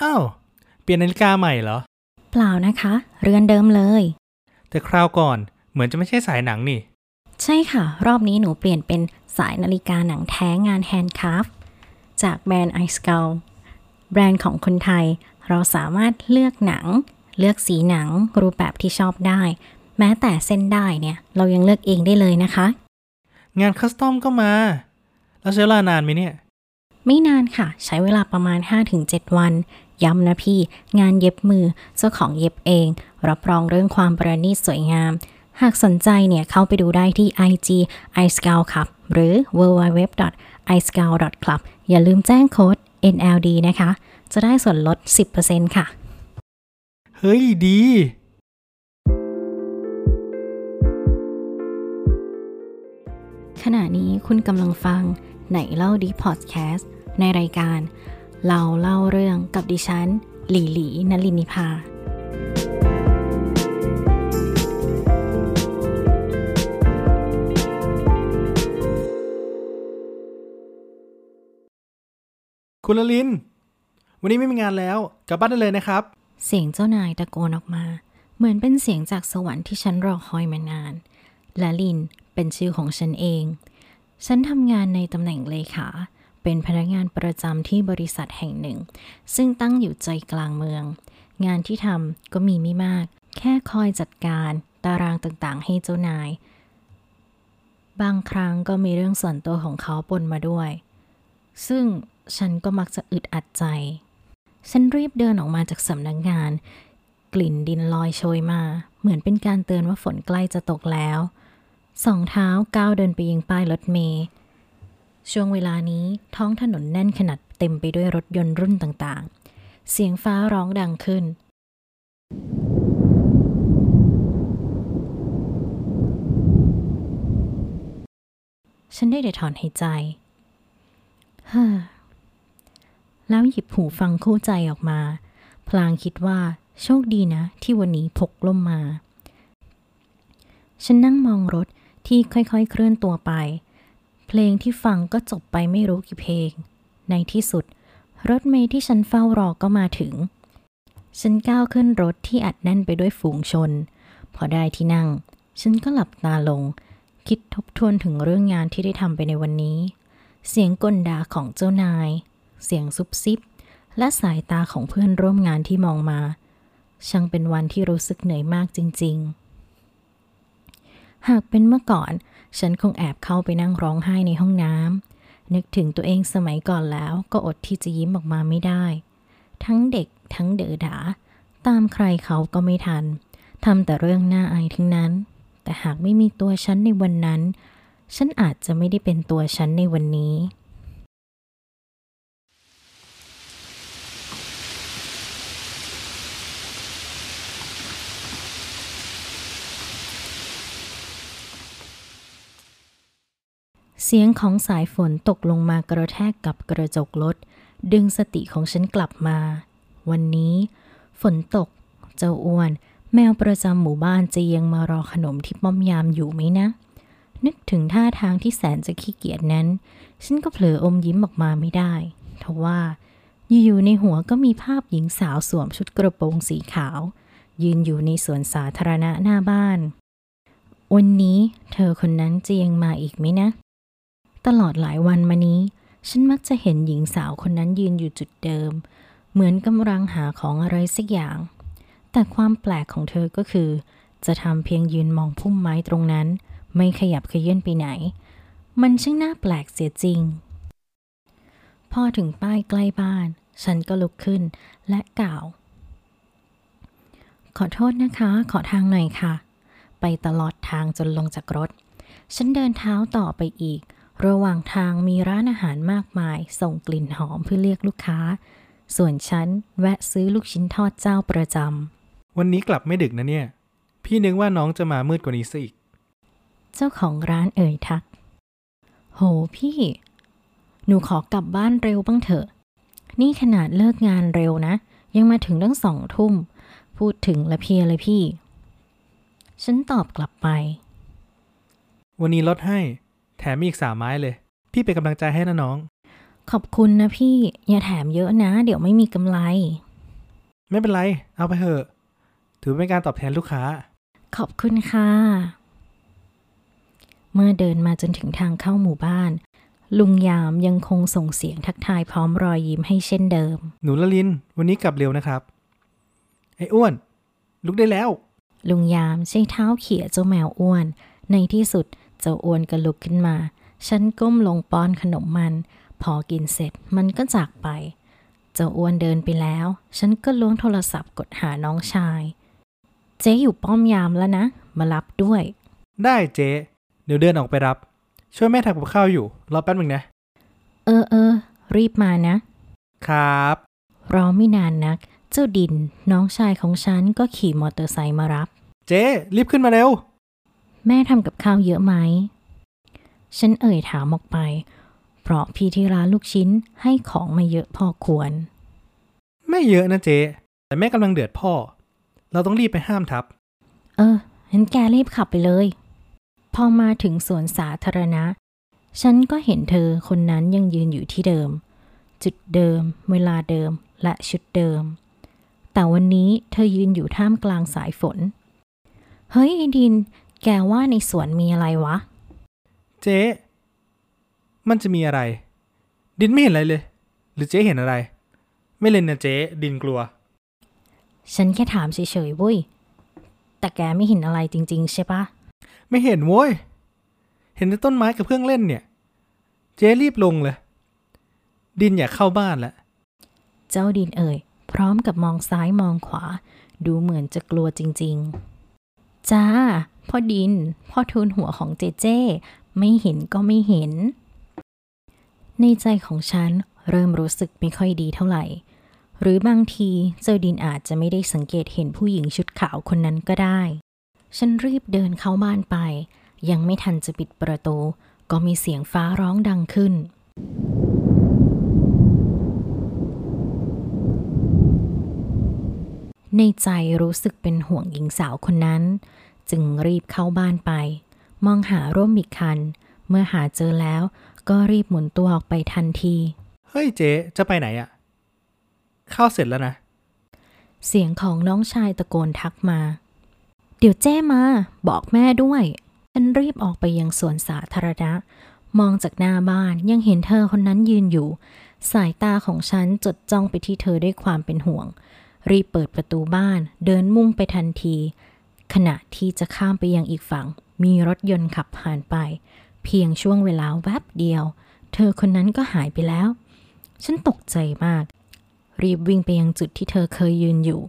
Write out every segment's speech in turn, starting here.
อ้าว เปลี่ยนนาฬิกาใหม่เหรอ เปล่านะคะ เรือนเดิมเลย แต่คราวก่อนเหมือนจะไม่ใช่สายหนังนี่ ใช่ค่ะ รอบนี้หนูเปลี่ยนเป็นสายนาฬิกาหนังแท้งาน handcraft จากแบรนด์ไอสเกลแบรนด์ของคนไทย เราสามารถเลือกหนัง เลือกสีหนัง รูปแบบที่ชอบได้ แม้แต่เส้นด้ายเนี่ยเรายังเลือกเองได้เลยนะคะ งาน custom ก็มา แล้วใช้เวลานานไหมเนี่ย ไม่นานค่ะ ใช้เวลาประมาณ 5-7 วัน ย้ำนะพี่ งานเย็บมือเจ้าของเย็บเอง รับรองเรื่องความประณีตสวยงาม หากสนใจเนี่ยเข้าไปดูได้ที่ IG iScout ครับ หรือ www.iscout.club อย่าลืมแจ้งโค้ด NLD นะคะ จะได้ส่วนลด 10%ค่ะ เฮ้ยดีขณะนี้คุณกำลังฟังไหนเล่าดีพอดแคสต์ในรายการ เราเล่าเรื่องกับดิฉัน หลีหลีนลินิพาคุณละลิน วันนี้ไม่มีงานแล้วกลับบ้านได้เลยนะครับ เสียงเจ้านายตะโกนออกมา เหมือนเป็นเสียงจากสวรรค์ที่ฉันรอคอยมานานและลินเป็นชื่อของฉันเอง ฉันทำงานในตำแหน่งเลขา เป็นพนักงานประจำที่บริษัทแห่งหนึ่ง ซึ่งตั้งอยู่ใจกลางเมือง งานที่ทำก็มีไม่มาก แค่คอยจัดการตารางต่างๆ ให้เจ้านาย บางครั้งก็มีเรื่องส่วนตัวของเขาปนมาด้วย ซึ่งฉันก็มักจะอึดอัดใจ ฉันรีบเดินออกมาจากสำนักงาน กลิ่นดินลอยโชยมา เหมือนเป็นการเตือนว่าฝนใกล้จะตกแล้ว สองเท้าก้าวเดินไปยังป้ายรถเมล์ ช่วงเวลานี้ท้องถนนแน่นขนาดเต็มไปด้วยรถยนต์รุ่นต่างๆ เสียงฟ้าร้องดังขึ้น ฉันได้แต่ถอนหายใจฮ้อแล้วหยิบหูฟังคู่ใจออกมา พลางคิดว่าโชคดีนะ ที่วันนี้พกล่มมา ฉันนั่งมองรถที่ค่อยๆเคลื่อนตัวไป เพลงที่ฟังก็จบไปไม่รู้กี่เพลง ในที่สุด รถเมล์ที่ฉันเฝ้ารอก็มาถึง ฉันก้าวขึ้นรถที่อัดแน่นไปด้วยฝูงชน พอได้ที่นั่ง ฉันก็หลับตาลง คิดทบทวนถึงเรื่องงานที่ได้ทำไปในวันนี้ เสียงกลด่าของเจ้านาย เสียงซุบซิบ และสายตาของเพื่อนร่วมงานที่มองมาช่างเป็นวันที่รู้สึกเหนื่อยมากจริง ๆ หากเป็นเมื่อก่อน ฉันคงแอบเข้าไปนั่งร้องไห้ในห้องน้ำนึกถึงตัวเองสมัยก่อนแล้วก็อดที่จะยิ้มออกมาไม่ได้ ทั้งเด็กทั้งเดอดา ตามใครเขาก็ไม่ทันทำแต่เรื่องน่าอายทั้งนั้น แต่หากไม่มีตัวฉันในวันนั้น ฉันอาจจะไม่ได้เป็นตัวฉันในวันนี้ เสียงของสายฝนตกลงมากระแทกกับกระจกรถ ดึงสติของฉันกลับมา วันนี้ฝนตก เจ้าอ้วน แมวประจำหมู่บ้านจะยังมารอขนมที่ป้อมยามอยู่ไหมนะ นึกถึงท่าทางที่แสนจะขี้เกียจนั้น ฉันก็เผลออมยิ้มออกมาไม่ได้ทว่า อยู่ๆในหัวก็มีภาพหญิงสาวสวมชุดกระโปรงสีขาว ยืนอยู่ในสวนสาธารณะหน้าบ้าน วันนี้เธอคนนั้นจะยังมาอีกไหมนะ ตลอดหลายวันมานี้ ฉันมักจะเห็นหญิงสาวคนนั้นยืนอยู่จุดเดิม เหมือนกำลังหาของอะไรสักอย่าง แต่ความแปลกของเธอก็คือ จะทำเพียงยืนมองพุ่มไม้ตรงนั้น ไม่ขยับขยื่นไปไหน มันช่างน่าแปลกเสียจริง พอถึงป้ายใกล้บ้าน ฉันก็ลุกขึ้นและกล่าว ขอโทษนะคะ ขอทางหน่อยค่ะ ไปตลอดทางจนลงจากรถ ฉันเดินเท้าต่อไปอีก ระหว่างทางมีร้านอาหารมากมาย ส่งกลิ่นหอมเพื่อเรียกลูกค้า ส่วนฉันแวะซื้อลูกชิ้นทอดเจ้าประจำ วันนี้กลับไม่ดึกนะเนี่ย พี่นึกว่าน้องจะมามืดกว่านี้ซะอีก เจ้าของร้านเอ่ยทัก โหพี่ หนูขอกลับบ้านเร็วบ้างเถอะ นี่ขนาดเลิกงานเร็วนะ ยังมาถึงตั้งสองทุ่ม พูดถึงละเพลียเลยพี่ ฉันตอบกลับไป วันนี้ลดให้ แถมมีอีกสามไม้เลย พี่เป็นกำลังใจให้นะน้อง ขอบคุณนะพี่ อย่าแถมเยอะนะ เดี๋ยวไม่มีกำไร ไม่เป็นไร เอาไปเถอะ ถือเป็นการตอบแทนลูกค้า ขอบคุณค่ะ เมื่อเดินมาจนถึงทางเข้าหมู่บ้าน ลุงยามยังคงส่งเสียงทักทายพร้อมรอยยิ้มให้เช่นเดิม หนูละลิน วันนี้กลับเร็วนะครับ ไอ้อ้วน ลุกได้แล้ว ลุงยามใช้เท้าเขี่ยเจ้าแมวอ้วน ในที่สุด เจ้าอ้วนก็ลุกขึ้นมา ฉันก้มลงป้อนขนมมัน พอกินเสร็จมันก็จากไป เจ้าอ้วนเดินไปแล้ว ฉันก็ล้วงโทรศัพท์กดหาน้องชาย เจ๊อยู่ป้อมยามแล้วนะ มารับด้วย ได้เจ๊เดี๋ยวเดินออกไปรับ ช่วยแม่ทำกับข้าวอยู่ รอแป๊บหนึ่งนะ เออเออ รีบมานะ ครับ รอไม่นานนัก เจ้าดินน้องชายของฉันก็ขี่มอเตอร์ไซค์มารับ เจ๊รีบขึ้นมาเร็ว แม่ทำกับข้าวเยอะไหม ฉันเอ่ยถามออกไป เพราะพี่ที่ร้านลูกชิ้นให้ของมาเยอะพอควร ไม่เยอะนะเจ๊แต่แม่กำลังเดือดพ่อ เราต้องรีบไปห้ามทับ เอองั้นแกรีบขับไปเลย พอมาถึงสวนสาธารณะ ฉันก็เห็นเธอคนนั้นยังยืนอยู่ที่เดิม จุดเดิม เวลาเดิมและชุดเดิม แต่วันนี้เธอยืนอยู่ท่ามกลางสายฝน เฮ้ยไอ้ดิน แกว่าในสวนมีอะไรวะ เจ๊ มันจะมีอะไร ดินไม่เห็นอะไรเลย หรือเจ๊เห็นอะไร ไม่เล่นนะเจ๊ดินกลัว ฉันแค่ถามเฉยๆเว้ย แต่แกไม่เห็นอะไรจริง ๆ ใช่ปะ ไม่เห็นโว้ย เห็นแต่ต้นไม้กับเครื่องเล่นเนี่ย เจ๊รีบลงเลย ดินอยากเข้าบ้านแล้วเจ้าดินเอ่ย พร้อมกับมองซ้ายมองขวา ดูเหมือนจะกลัวจริง ๆ จ้า พ่อดิน พ่อทูลหัวของเจเจ ไม่เห็นก็ไม่เห็น ในใจของฉันเริ่มรู้สึกไม่ค่อยดีเท่าไหร่ หรือบางทีเจ้าดินอาจจะไม่ได้สังเกตเห็นผู้หญิงชุดขาวคนนั้นก็ได้ ฉันรีบเดินเข้าบ้านไป ยังไม่ทันจะปิดประตู ก็มีเสียงฟ้าร้องดังขึ้น ในใจรู้สึกเป็นห่วงหญิงสาวคนนั้น จึงรีบเข้าบ้านไป มองหาร่มอีกคัน เมื่อหาเจอแล้วก็รีบหมุนตัวออกไปทันที เฮ้ยเจ๊จะไปไหนอะข้าวเสร็จแล้วนะ เสียงของน้องชายตะโกนทักมา เดี๋ยวแจ้มา บอกแม่ด้วย ฉันรีบออกไปยังสวนสาธารณะ มองจากหน้าบ้านยังเห็นเธอคนนั้นยืนอยู่ สายตาของฉันจดจ้องไปที่เธอด้วยความเป็นห่วง รีบเปิดประตูบ้าน เดินมุ่งไปทันที ขณะที่จะข้ามไปยังอีกฝั่ง มีรถยนต์ขับผ่านไป เพียงช่วงเวลาแวบเดียว เธอคนนั้นก็หายไปแล้ว ฉันตกใจมาก รีบวิ่งไปยังจุดที่เธอเคยยืนอยู่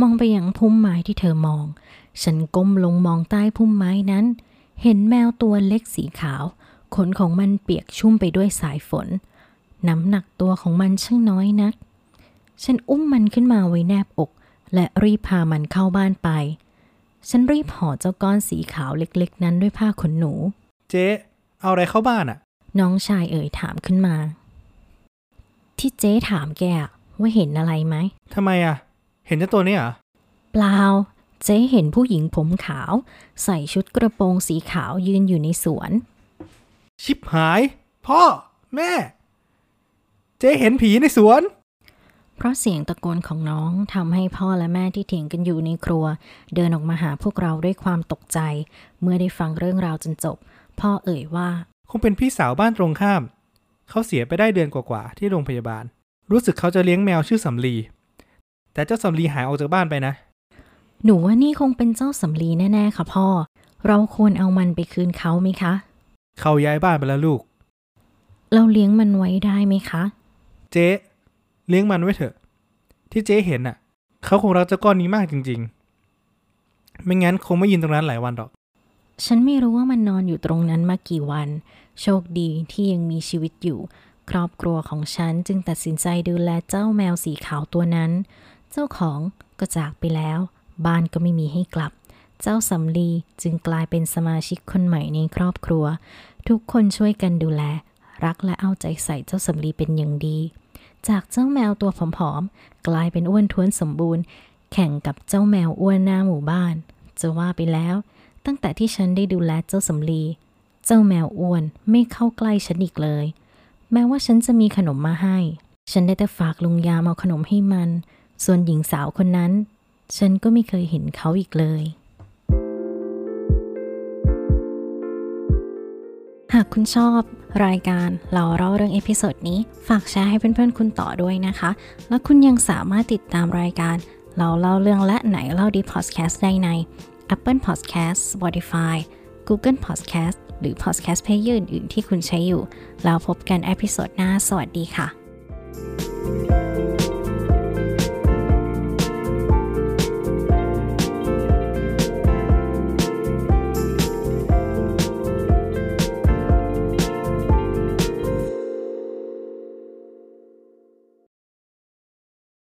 มองไปยังพุ่มไม้ที่เธอมอง ฉันก้มลงมองใต้พุ่มไม้นั้น เห็นแมวตัวเล็กสีขาว ขนของมันเปียกชุ่มไปด้วยสายฝน น้ำหนักตัวของมันช่างน้อยนัก ฉันอุ้มมันขึ้นมาไว้แนบอก และรีบพามันเข้าบ้านไป ฉันรีบห่อเจ้าก้อนสีขาวเล็กๆ นั้นด้วยผ้าขนหนู เจ๊เอาอะไรเข้าบ้านอะน้องชายเอ่ยถามขึ้นมา ที่เจ๊ถามแกอะว่าเห็นอะไรไหมทำไมอะเห็นเจ้าตัวนี้เหรอเปล่า เจ๊เห็นผู้หญิงผมขาว ใส่ชุดกระโปรงสีขาวยืนอยู่ในสวน ชิบหาย พ่อ แม่ เจ๊เห็นผีในสวน เพราะเสียงตะโกนของน้องทำให้พ่อและแม่ที่เถียงกันอยู่ในครัว เดินออกมาหาพวกเราด้วยความตกใจ เมื่อได้ฟังเรื่องราวจนจบ พ่อเอ่ยว่า คงเป็นพี่สาวบ้านตรงข้าม เขาเสียไปได้เดือนกว่าๆที่โรงพยาบาล รู้สึกเขาจะเลี้ยงแมวชื่อสำลี แต่เจ้าสำลีหายออกจากบ้านไปนะ หนูว่านี่คงเป็นเจ้าสำลีแน่ๆค่ะพ่อ เราควรเอามันไปคืนเขาไหมคะ เขาย้ายบ้านไปแล้วลูก เราเลี้ยงมันไว้ได้ไหมคะ เจ๊ เลี้ยงมันไว้เถอะ ที่เจ๊เห็นน่ะ เขาคงรักเจ้าก้อนนี้มากจริง ๆ ไม่งั้นคงไม่ยืนตรงนั้นหลายวันหรอก ฉันไม่รู้ว่ามันนอนอยู่ตรงนั้นมากี่วัน โชคดีที่ยังมีชีวิตอยู่ ครอบครัวของฉันจึงตัดสินใจดูแลเจ้าแมวสีขาวตัวนั้น เจ้าของก็จากไปแล้ว บ้านก็ไม่มีให้กลับ เจ้าสำลีจึงกลายเป็นสมาชิกคนใหม่ในครอบครัว ทุกคนช่วยกันดูแล รักและเอาใจใส่เจ้าสำลีเป็นอย่างดี จากเจ้าแมวตัวผอมๆ กลายเป็นอ้วนท้วนสมบูรณ์ แข่งกับเจ้าแมวอ้วนหน้าหมู่บ้าน จะว่าไปแล้ว ตั้งแต่ที่ฉันได้ดูแลเจ้าสำลี เจ้าแมวอ้วนไม่เข้าใกล้ฉันอีกเลย แม้ว่าฉันจะมีขนมมาให้ ฉันได้แต่ฝากลุงยามเอาขนมให้มัน ส่วนหญิงสาวคนนั้น ฉันก็ไม่เคยเห็นเขาอีกเลยหากคุณชอบ รายการเราเล่าเรื่อง episode นี้ฝากแชร์ให้เพื่อนๆคุณต่อด้วยนะคะ และคุณยังสามารถติดตามรายการ เราเล่าเรื่องและไหนเล่าดีพอดแคสต์ได้ใน Apple Podcast Spotify Google Podcast หรือ Podcast Player อื่นๆที่คุณใช้อยู่ แล้วพบกัน episode หน้า สวัสดีค่ะ